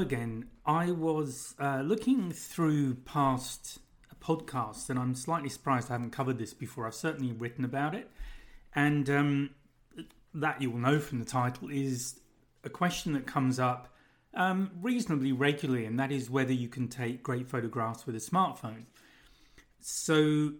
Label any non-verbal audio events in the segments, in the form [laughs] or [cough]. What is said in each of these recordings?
again. I was uh, looking through past podcasts, and I'm slightly surprised I haven't covered this before. I've certainly written about it, and um, that you will know from the title is a question that comes up um, reasonably regularly, and that is whether you can take great photographs with a smartphone. So,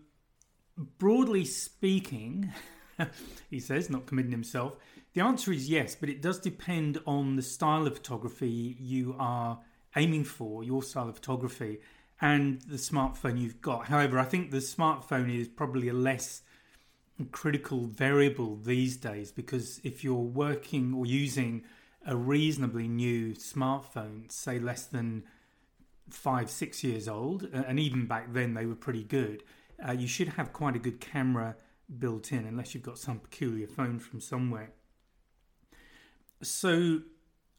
broadly speaking, [laughs] he says, not committing himself, the answer is yes, but it does depend on the style of photography you are aiming for, your style of photography, and the smartphone you've got. However, I think the smartphone is probably a less critical variable these days because if you're working or using a reasonably new smartphone, say less than five, six years old, and even back then they were pretty good, uh, you should have quite a good camera built in, unless you've got some peculiar phone from somewhere. So,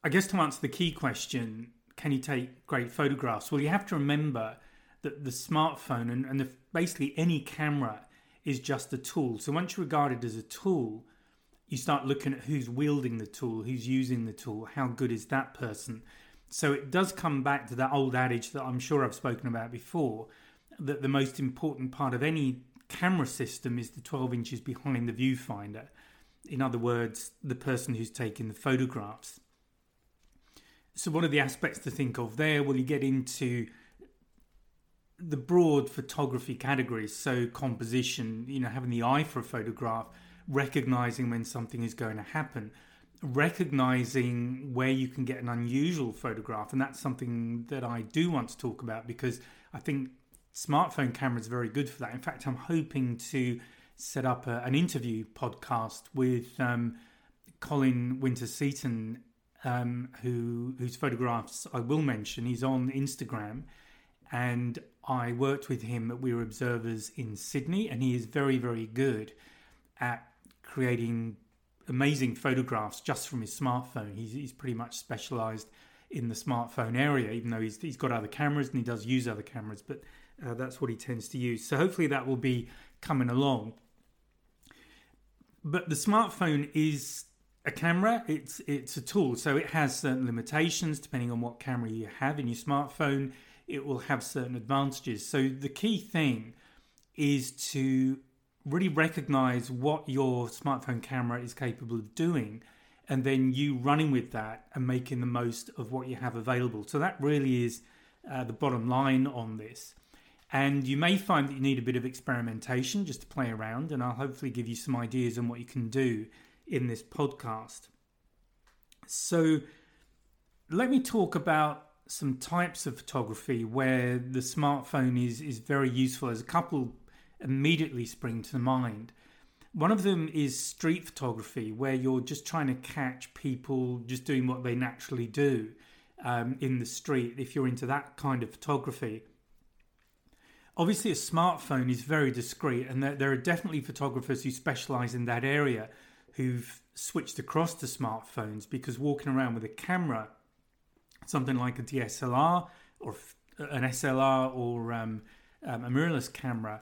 I guess to answer the key question, can you take great photographs? Well, you have to remember that the smartphone and, and the, basically any camera is just a tool. So, once you regard it as a tool, you start looking at who's wielding the tool, who's using the tool, how good is that person. So, it does come back to that old adage that I'm sure I've spoken about before that the most important part of any camera system is the 12 inches behind the viewfinder in other words, the person who's taking the photographs. So, one of the aspects to think of there? Well, you get into the broad photography categories, so composition, you know, having the eye for a photograph, recognizing when something is going to happen, recognizing where you can get an unusual photograph, and that's something that I do want to talk about because I think smartphone cameras are very good for that. In fact, I'm hoping to set up a, an interview podcast with um, Colin Wynter Seton, um, who whose photographs I will mention. He's on Instagram, and I worked with him at We Were Observers in Sydney, and he is very very good at creating amazing photographs just from his smartphone. He's, he's pretty much specialised in the smartphone area, even though he's, he's got other cameras and he does use other cameras, but uh, that's what he tends to use. So hopefully that will be coming along. But the smartphone is a camera. It's it's a tool, so it has certain limitations depending on what camera you have in your smartphone. It will have certain advantages. So the key thing is to really recognize what your smartphone camera is capable of doing and then you running with that and making the most of what you have available. So that really is uh, the bottom line on this. And you may find that you need a bit of experimentation just to play around, and I'll hopefully give you some ideas on what you can do in this podcast. So, let me talk about some types of photography where the smartphone is, is very useful. As a couple immediately spring to mind. One of them is street photography, where you're just trying to catch people just doing what they naturally do um, in the street. If you're into that kind of photography, Obviously, a smartphone is very discreet, and there, there are definitely photographers who specialize in that area who've switched across to smartphones because walking around with a camera, something like a DSLR or an SLR or um, um, a mirrorless camera,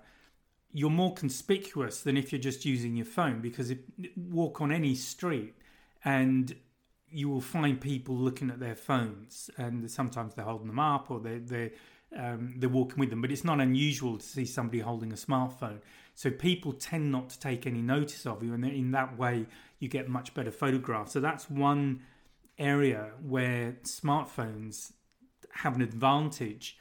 you're more conspicuous than if you're just using your phone because if walk on any street and you will find people looking at their phones and sometimes they're holding them up or they're, they're um, they're walking with them. But it's not unusual to see somebody holding a smartphone. So people tend not to take any notice of you, and in that way, you get much better photographs. So that's one area where smartphones have an advantage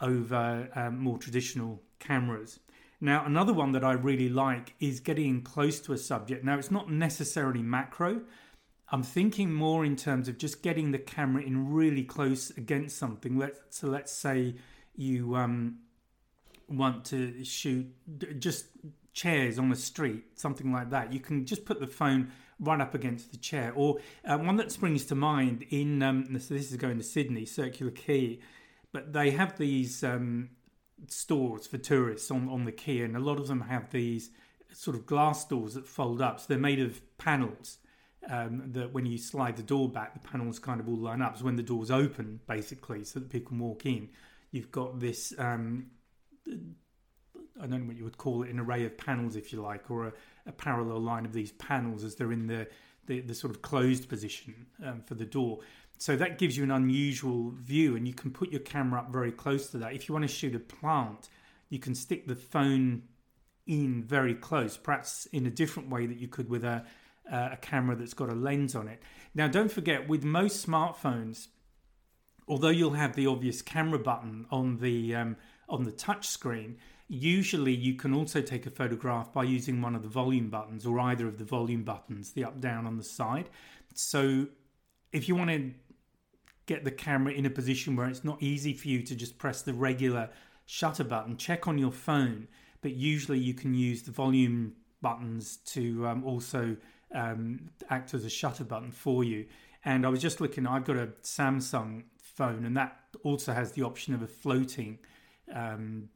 over um, more traditional cameras. Now, another one that I really like is getting close to a subject. Now, it's not necessarily macro. I'm thinking more in terms of just getting the camera in really close against something. Let's so let's say you um, want to shoot just chairs on the street, something like that, you can just put the phone right up against the chair. Or uh, one that springs to mind in um, this is going to Sydney, Circular Quay, but they have these um, stores for tourists on on the quay, and a lot of them have these sort of glass doors that fold up. So they're made of panels. Um, that when you slide the door back, the panels kind of all line up. So when the doors open, basically, so that people can walk in, you've got this um, I don't know what you would call it an array of panels if you like or a, a parallel line of these panels as they're in the the, the sort of closed position um, for the door So that gives you an unusual view, and you can put your camera up very close to that. If you want to shoot a plant, you can stick the phone in very close, perhaps in a different way that you could with a, a camera that's got a lens on it. Now, don't forget, with most smartphones, although you'll have the obvious camera button on the um, on the touch screen, usually you can also take a photograph by using one of the volume buttons or either of the volume buttons, the up down on the side. So if you want to get the camera in a position where it's not easy for you to just press the regular shutter button, check on your phone. But usually you can use the volume buttons to um, also um, act as a shutter button for you. And I was just looking, I've got a Samsung phone, and that also has the option of a floating um,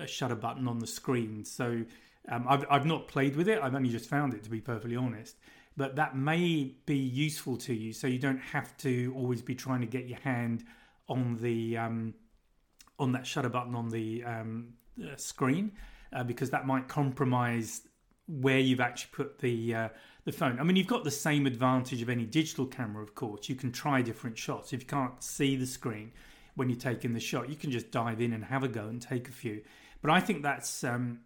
a shutter button on the screen. So um, I've, I've not played with it, I've only just found it to be perfectly honest. But that may be useful to you, so you don't have to always be trying to get your hand on the um, on that shutter button on the um, uh, screen, uh, because that might compromise where you've actually put the uh, the phone. I mean, you've got the same advantage of any digital camera, of course. You can try different shots. If you can't see the screen when you're taking the shot, you can just dive in and have a go and take a few. But I think that's um,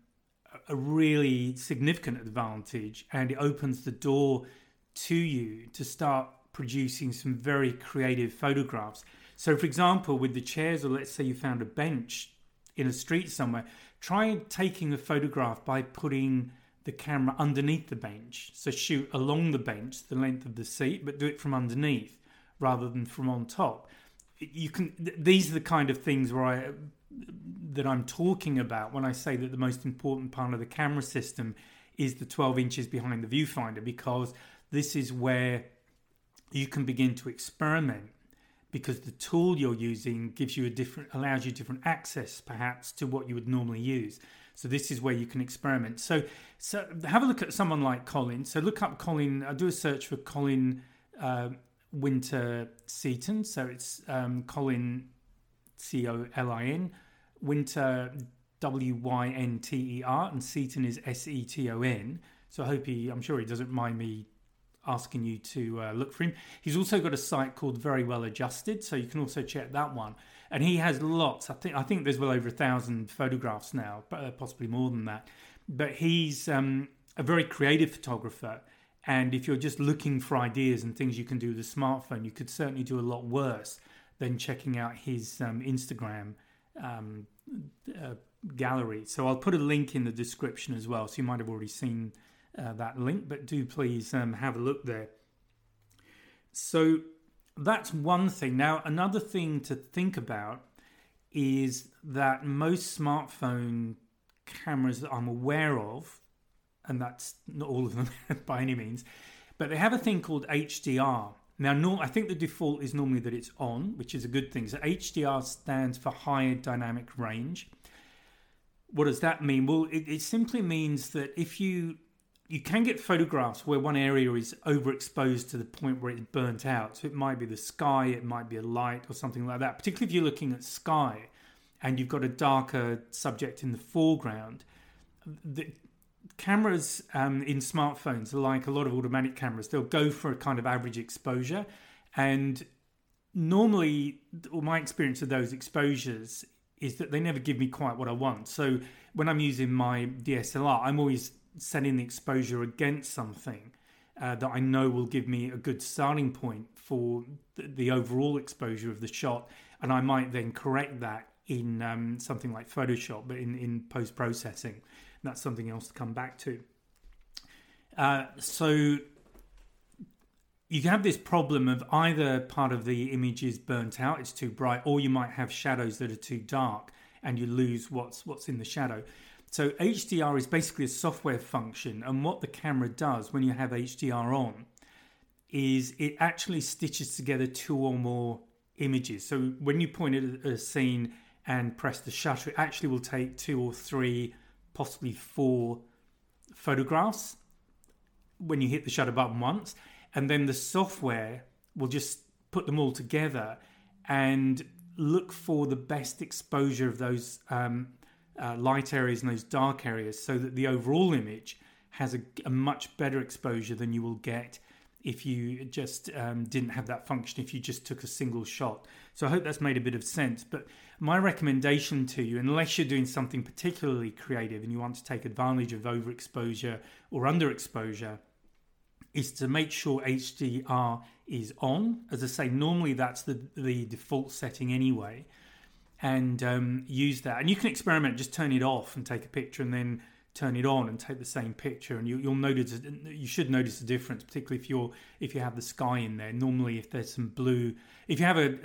a really significant advantage, and it opens the door to you to start producing some very creative photographs. So, for example, with the chairs, or let's say you found a bench in a street somewhere, try taking a photograph by putting the camera underneath the bench. So shoot along the bench, the length of the seat, but do it from underneath rather than from on top. You can. These are the kind of things where I that I'm talking about when I say that the most important part of the camera system is the 12 inches behind the viewfinder because this is where you can begin to experiment because the tool you're using gives you a different allows you different access perhaps to what you would normally use so this is where you can experiment. So, so have a look at someone like Colin. So look up Colin. I do a search for Colin uh, Wynter Seton. So it's um, Colin C O L I N Wynter W Y N T E R and Seton is S E T O N. So I hope he. I'm sure he doesn't mind me asking you to uh, look for him. He's also got a site called Very Well Adjusted, so you can also check that one and he has lots. I think I think there's well over a thousand photographs now, uh, possibly more than that. But he's um, a very creative photographer, and if you're just looking for ideas and things you can do with a smartphone, you could certainly do a lot worse than checking out his um, Instagram um, uh, gallery. So I'll put a link in the description as well. So you might have already seen uh, that link, but do please um, have a look there. So that's one thing. Now, another thing to think about is that most smartphone cameras that I'm aware of, and that's not all of them [laughs] by any means, but they have a thing called HDR. Now, no, I think the default is normally that it's on, which is a good thing. So HDR stands for higher dynamic range. What does that mean? Well, it, it simply means that if you you can get photographs where one area is overexposed to the point where it's burnt out. So it might be the sky, it might be a light or something like that. Particularly if you're looking at sky and you've got a darker subject in the foreground. The cameras um, in smartphones like a lot of automatic cameras. They'll go for a kind of average exposure. And normally, my experience of those exposures is that they never give me quite what I want. So when I'm using my DSLR, I'm always setting the exposure against something uh, that I know will give me a good starting point for the, the, overall exposure of the shot, and I might then correct that in um, something like Photoshop, but in, in post processing. That's something else to come back to. Uh, so you have this problem of either part of the image is burnt out, it's too bright, or you might have shadows that are too dark, and you lose what's what's in the shadow. So HDR is basically a software function, and what the camera does when you have HDR on is it actually stitches together two or more images. So when you point at a scene and press the shutter, it actually will take two or three, possibly four photographs when you hit the shutter button once, and then the software will just put them all together and look for the best exposure of those um, uh, light areas and those dark areas so that the overall image has a, a, much better exposure than you will get if you just um, didn't have that function, if you just took a single shot. So I hope that's made a bit of sense. But my recommendation to you, unless you're doing something particularly creative and you want to take advantage of overexposure or underexposure, is to make sure HDR is on. As I say, normally that's the, the default setting anyway. And um, use that. And you can experiment, just turn it off and take a picture and then turn it on and take the same picture. And you, will notice you should notice a difference particularly if you're if you have the sky in there. Normally if there's some blue if you have a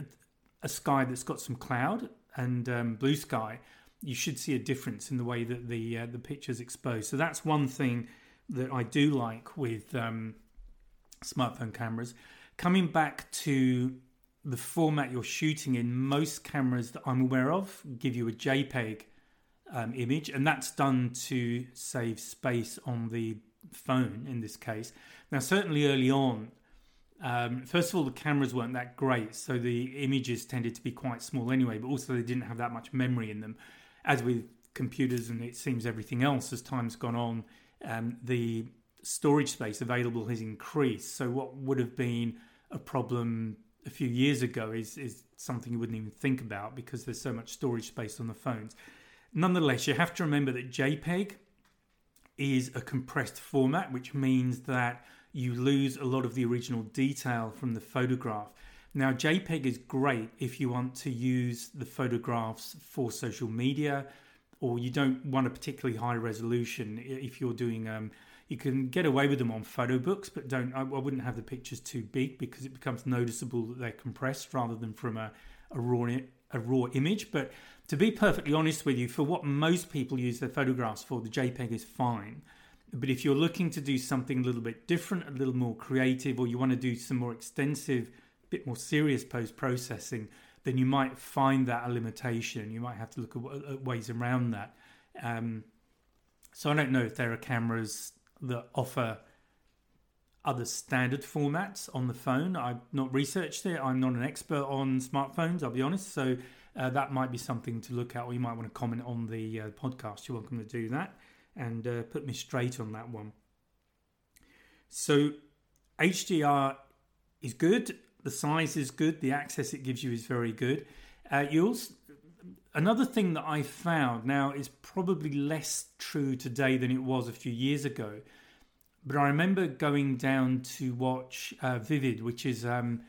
a sky that's got some cloud and um, blue sky you should see a difference in the way that the uh, the picture's exposed. So that's one thing that I do like with um, smartphone cameras. Coming back to the format you're shooting in most cameras that I'm aware of give you a JPEG um, image, and that's done to save space on the phone in this case. Now, certainly early on, um, first of all, the cameras weren't that great, so the images tended to be quite small anyway, but also they didn't have that much memory in them. As with computers and it seems everything else, as time's gone on, um, the storage space available has increased. So, what would have been a problem a few years ago is, is something you wouldn't even think about because there's so much storage space on the phones. Nonetheless, you have to remember that JPEG is a compressed format, which means that you lose a lot of the original detail from the photograph. Now, JPEG is great if you want to use the photographs for social media or you don't want a particularly high resolution. If you're doing, um, you can get away with them on photo books, but don't. I, I, wouldn't have the pictures too big because it becomes noticeable that they're compressed rather than from a, a raw a raw image. But to be perfectly honest with you, for what most people use their photographs for, the JPEG is fine. But if you're looking to do something a little bit different, a little more creative, or you want to do some more extensive, bit more serious post processing, then you might find that a limitation. You might have to look at, ways around that. Um, so I don't know if there are cameras that offer other standard formats on the phone. I've not researched it. I'm not an expert on smartphones, I'll be honest. So uh, that might be something to look at, or you might want to comment on the uh, podcast. You're welcome to do that and uh, put me straight on that one. So, HDR is good, the size is good, the access it gives you is very good. Uh, you also, another thing that I found now is probably less true today than it was a few years ago but I remember going down to watch uh, Vivid, which is um,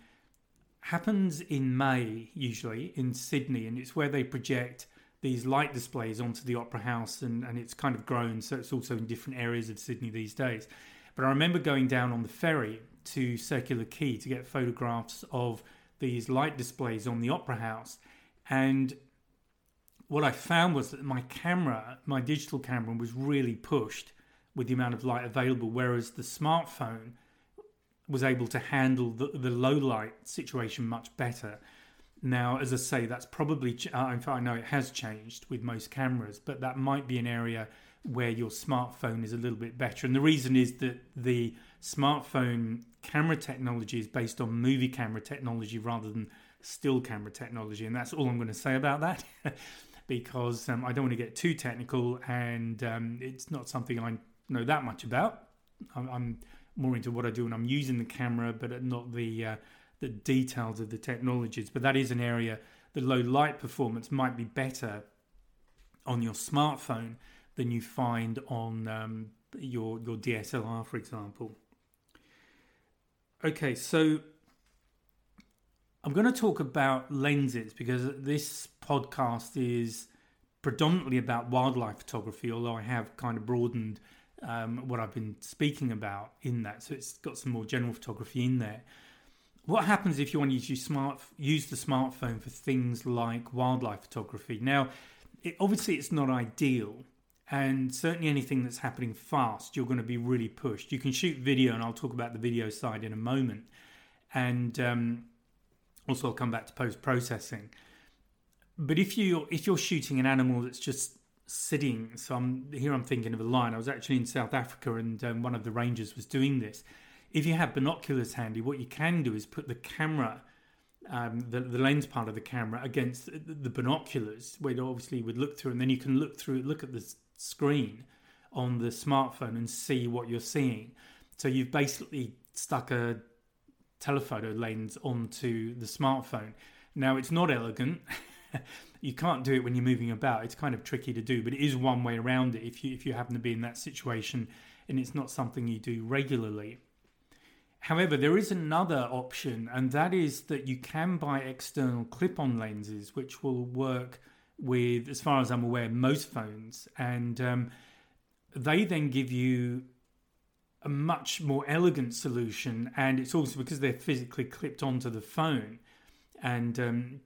happens in May usually in Sydney, and it's where they project these light displays onto the Opera House, and, and it's kind of grown, so it's also in different areas of Sydney these days. But I remember going down on the ferry to Circular Quay to get photographs of these light displays on the Opera House, and what I found was that my camera, my digital camera, was really pushed with the amount of light available, whereas the smartphone was able to handle the, the low light situation much better. Now, as I say, that's probably, uh, in fact, I know it has changed with most cameras, but that might be an area where your smartphone is a little bit better. And the reason is that the smartphone camera technology is based on movie camera technology rather than still camera technology. And that's all I'm going to say about that [laughs] because um, I don't want to get too technical and um, it's not something I know that much about. I'm, I'm, more into what I do when I'm using the camera, but not the uh, the details of the technologies. But that is an area. The low light performance might be better on your smartphone than you find on um, your your DSLR, for example. Okay, so I'm going to talk about lenses because this podcast is predominantly about wildlife photography, although I have kind of broadened um, what I've been speaking about in that. So it's got some more general photography in there. What happens if you want to use, smart, use the smartphone for things like wildlife photography? Now, it, obviously, it's not ideal, and certainly anything that's happening fast, you're going to be really pushed. You can shoot video, and I'll talk about the video side in a moment. And um, also, I'll come back to post processing. But if you if you're shooting an animal that's just sitting. So I'm here. I'm thinking of a lion. I was actually in South Africa, and um, one of the rangers was doing this. If you have binoculars handy, what you can do is put the camera, um, the, the lens part of the camera, against the, binoculars, where you obviously would look through, and then you can look through, look at the screen on the smartphone and see what you're seeing. So you've basically stuck a telephoto lens onto the smartphone. Now it's not elegant. [laughs] you can't do it when you're moving about. It's kind of tricky to do, but it is one way around it if you if you happen to be in that situation and it's not something you do regularly. However, there is another option, and that is that you can buy external clip on lenses, which will work with, as far as I'm aware, most phones. And um, they then give you a much more elegant solution. And it's also because they're physically clipped onto the phone and um,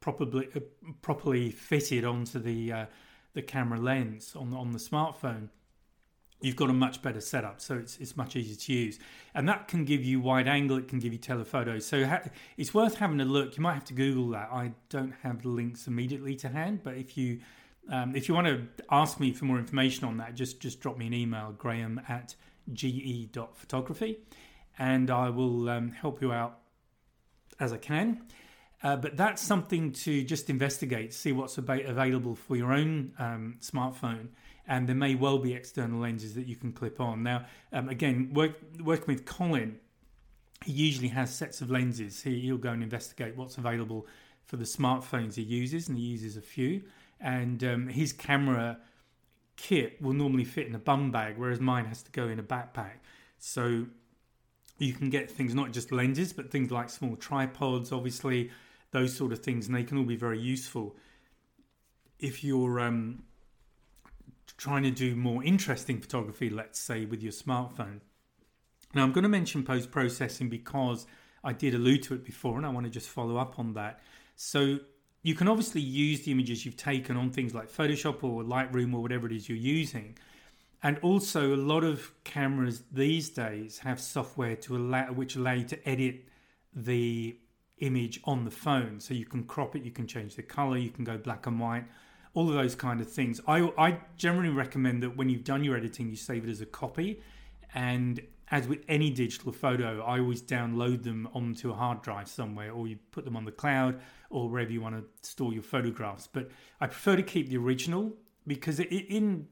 properly, uh, properly fitted onto the, uh, the camera lens on, on the smartphone you've got a much better setup. So it's, it's much easier to use. And that can give you wide angle it can give you telephoto so ha- it's worth having a look. You might have to google that. I don't have the links immediately to hand but if you um, if you want to ask me for more information on that just just drop me an email graham at ge.photography and i will um, help you out as i can uh, but that's something to just investigate see what's ab- available for your own um, smartphone and there may well be external lenses that you can clip on. Now, um, again, work, working with Colin, he usually has sets of lenses. He, he'll go and investigate what's available for the smartphones he uses, and he uses a few. And um, his camera kit will normally fit in a bum bag, whereas mine has to go in a backpack. So you can get things not just lenses, but things like small tripods, obviously, those sort of things, and they can all be very useful. If you're um, trying to do more interesting photography, let's say, with your smartphone. Now, I'm going to mention post processing because I did allude to it before and I want to just follow up on that. So, you can obviously use the images you've taken on things like Photoshop or Lightroom or whatever it is you're using. And also, a lot of cameras these days have software to allow, which allow you to edit the image on the phone. So you can crop it, you can change the color, you can go black and white, all of those kind of things. I, I generally recommend that when you've done your editing, you save it as a copy. And as with any digital photo, I always download them onto a hard drive somewhere, or you put them on the cloud, or wherever you want to store your photographs. But I prefer to keep the original because in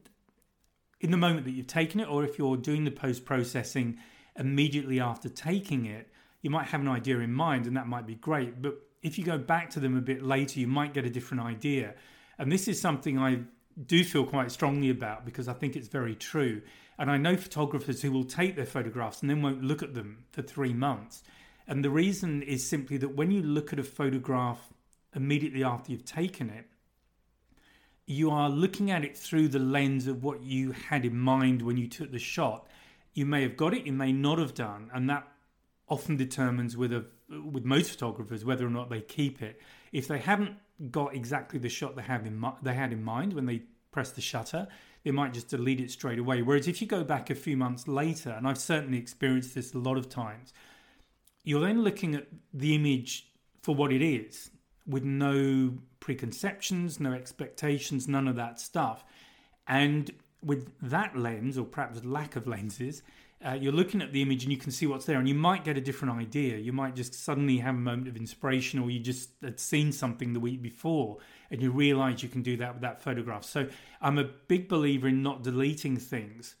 in the moment that you've taken it, or if you're doing the post processing immediately after taking it, you might have an idea in mind, and that might be great. But if you go back to them a bit later, you might get a different idea. And this is something I do feel quite strongly about because I think it's very true. And I know photographers who will take their photographs and then won't look at them for three months. And the reason is simply that when you look at a photograph immediately after you've taken it, you are looking at it through the lens of what you had in mind when you took the shot. You may have got it, you may not have done, and that often determines with a with most photographers whether or not they keep it. If they haven't got exactly the shot they have in they had in mind when they press the shutter, they might just delete it straight away. Whereas if you go back a few months later, and I've certainly experienced this a lot of times, you're then looking at the image for what it is, with no preconceptions, no expectations, none of that stuff. And with that lens, or perhaps lack of lenses, uh, you're looking at the image and you can see what's there, and you might get a different idea. You might just suddenly have a moment of inspiration, or you just had seen something the week before and you realize you can do that with that photograph. So I'm a big believer in not deleting things,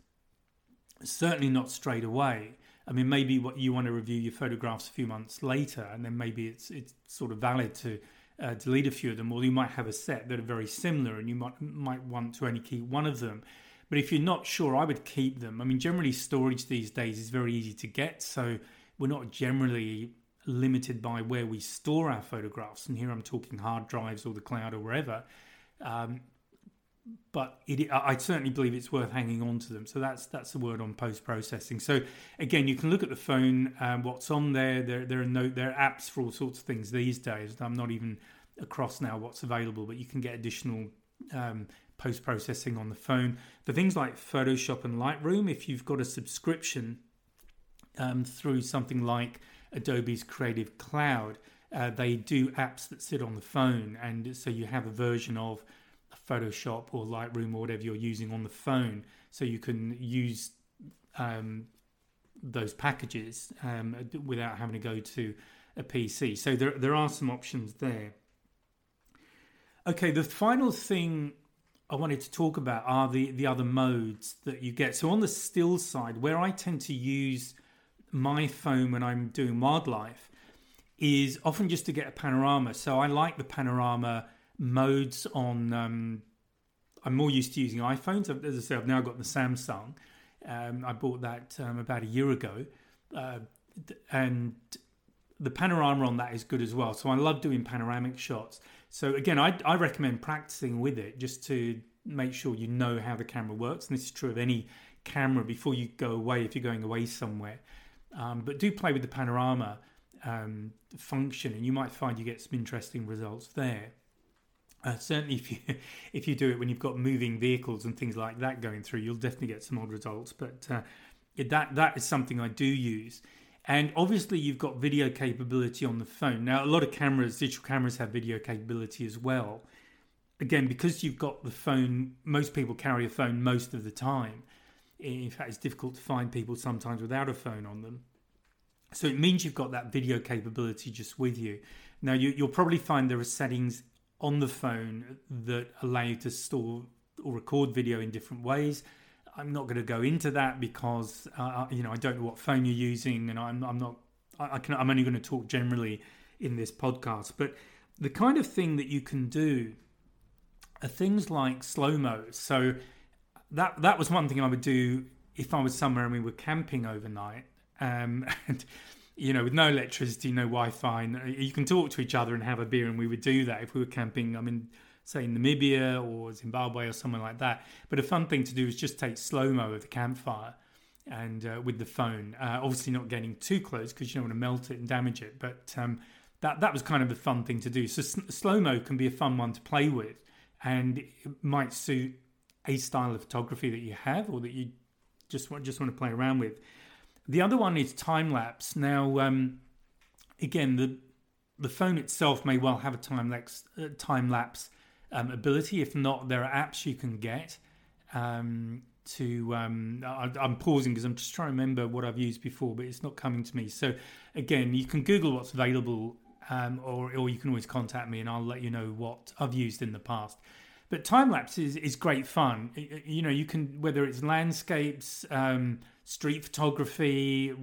certainly not straight away. I mean, maybe what you want to review your photographs a few months later, and then maybe it's it's sort of valid to uh, delete a few of them, or you might have a set that are very similar, and you might might want to only keep one of them. But if you're not sure, I would keep them. I mean, generally, storage these days is very easy to get. So we're not generally limited by where we store our photographs. And here I'm talking hard drives or the cloud or wherever. Um, but it, I certainly believe it's worth hanging on to them. So that's that's the word on post processing. So again, you can look at the phone, um, what's on there. There there are no there are apps for all sorts of things these days. I'm not even across now what's available, but you can get additional um, post processing on the phone. For things like Photoshop and Lightroom, if you've got a subscription um, through something like Adobe's Creative Cloud, uh, they do apps that sit on the phone, and so you have a version of Photoshop or Lightroom or whatever you're using on the phone, so you can use um, those packages um, without having to go to a PC. So there there are some options there. Okay, the final thing I wanted to talk about are the, the other modes that you get. So on the still side, where I tend to use my phone when I'm doing wildlife is often just to get a panorama. So I like the panorama modes on. Um, I'm more used to using iPhones. As I say, I've now got the Samsung. Um, I bought that um, about a year ago, uh, and the panorama on that is good as well. So I love doing panoramic shots. So again, I, I recommend practicing with it just to make sure you know how the camera works. And this is true of any camera before you go away if you're going away somewhere. Um, but do play with the panorama um, function, and you might find you get some interesting results there. Uh, certainly, if you [laughs] if you do it when you've got moving vehicles and things like that going through, you'll definitely get some odd results. But uh, that that is something I do use. And obviously, you've got video capability on the phone. Now, a lot of cameras, digital cameras, have video capability as well. Again, because you've got the phone, most people carry a phone most of the time. In fact, it's difficult to find people sometimes without a phone on them. So it means you've got that video capability just with you. Now, you, will probably find there are settings on the phone that allow you to store or record video in different ways. I'm not going to go into that because uh, you know I don't know what phone you're using, and I'm, I'm not. I, I can. I'm only going to talk generally in this podcast. But the kind of thing that you can do are things like slow mo. So that that was one thing I would do if I was somewhere and we were camping overnight. Um, [laughs] and you know, with no electricity, no Wi-Fi, you can talk to each other and have a beer, and we would do that if we were camping. I mean, say in Namibia or Zimbabwe or somewhere like that. But a fun thing to do is just take slow mo of the campfire and uh, with the phone. Uh, obviously, not getting too close because you don't want to melt it and damage it. But um, that that was kind of a fun thing to do. So s- slow mo can be a fun one to play with, and it might suit a style of photography that you have or that you just want just want to play around with. The other one is time lapse. Now, um, again, the the phone itself may well have a time lapse uh, time lapse um, ability. If not, there are apps you can get um, to. Um, I, am pausing because I'm just trying to remember what I've used before, but it's not coming to me. So again, you can Google what's available, um, or or you can always contact me and I'll let you know what I've used in the past. But time lapse is, is great fun. You know, you can whether it's landscapes, um, street photography,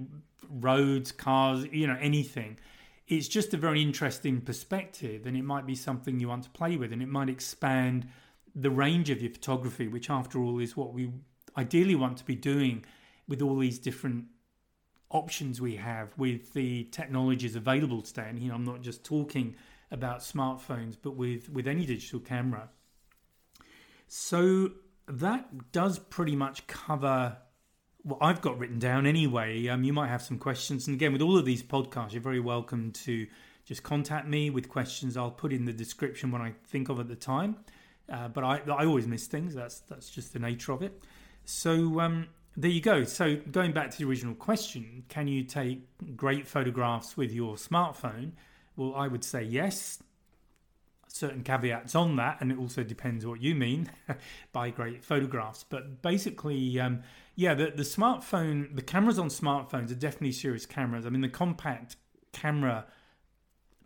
roads, cars, you know, anything. It's just a very interesting perspective, and it might be something you want to play with, and it might expand the range of your photography, which, after all, is what we ideally want to be doing with all these different options we have with the technologies available today. And you know, I'm not just talking about smartphones, but with with any digital camera. So that does pretty much cover what I've got written down anyway. Um, you might have some questions. And again, with all of these podcasts, you're very welcome to just contact me with questions. I'll put in the description what I think of at the time. Uh, but I, I always miss things. That's that's just the nature of it. So um, there you go. So going back to the original question, can you take great photographs with your smartphone? Well, I would say yes certain caveats on that, and it also depends what you mean [laughs] by great photographs. But basically, um, yeah, the, the smartphone, the cameras on smartphones are definitely serious cameras. I mean, the compact camera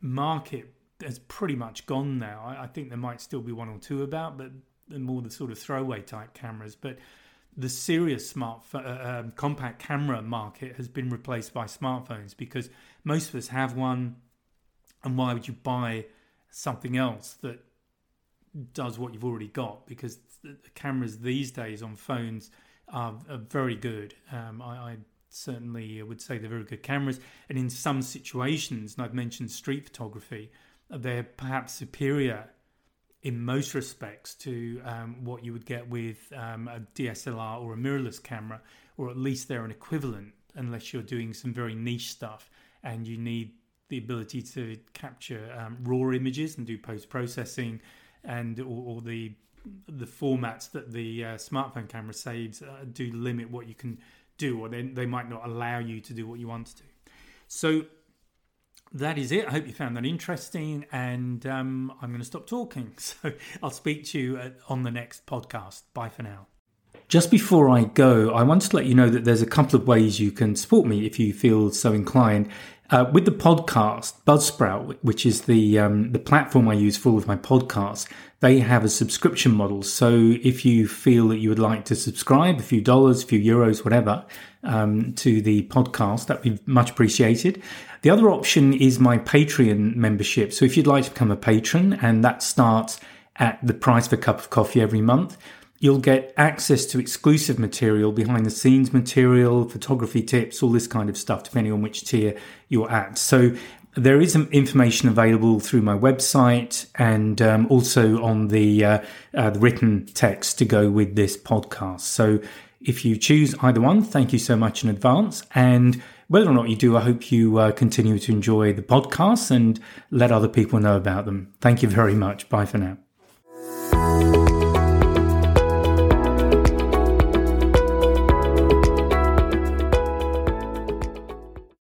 market has pretty much gone now. I, I think there might still be one or two about, but more the sort of throwaway type cameras. But the serious smartphone uh, um, compact camera market has been replaced by smartphones because most of us have one. And why would you buy something else that does what you've already got because the cameras these days on phones are, are very good. Um, I, I, certainly would say they're very good cameras, and in some situations, and I've mentioned street photography, they're perhaps superior in most respects to um, what you would get with um, a DSLR or a mirrorless camera, or at least they're an equivalent, unless you're doing some very niche stuff and you need the ability to capture um, raw images and do post processing, and or, the the formats that the uh, smartphone camera saves uh, do limit what you can do, or they they might not allow you to do what you want to do. So that is it. I hope you found that interesting, and um, I'm going to stop talking. [laughs] So I'll speak to you on the next podcast. Bye for now. Just before I go, I want to let you know that there's a couple of ways you can support me if you feel so inclined. Uh, with the podcast, Buzzsprout, which is the um, the platform I use for all of my podcasts, they have a subscription model. So if you feel that you would like to subscribe, a few dollars, a few euros, whatever, um, to the podcast, that'd be much appreciated. The other option is my Patreon membership. So if you'd like to become a patron, and that starts at the price of a cup of coffee every month, You'll get access to exclusive material, behind the scenes material, photography tips, all this kind of stuff, depending on which tier you're at. So there is information available through my website and um, also on the, uh, uh, the written text to go with this podcast. So if you choose either one, thank you so much in advance. And whether or not you do, I hope you uh, continue to enjoy the podcasts and let other people know about them. Thank you very much. Bye for now.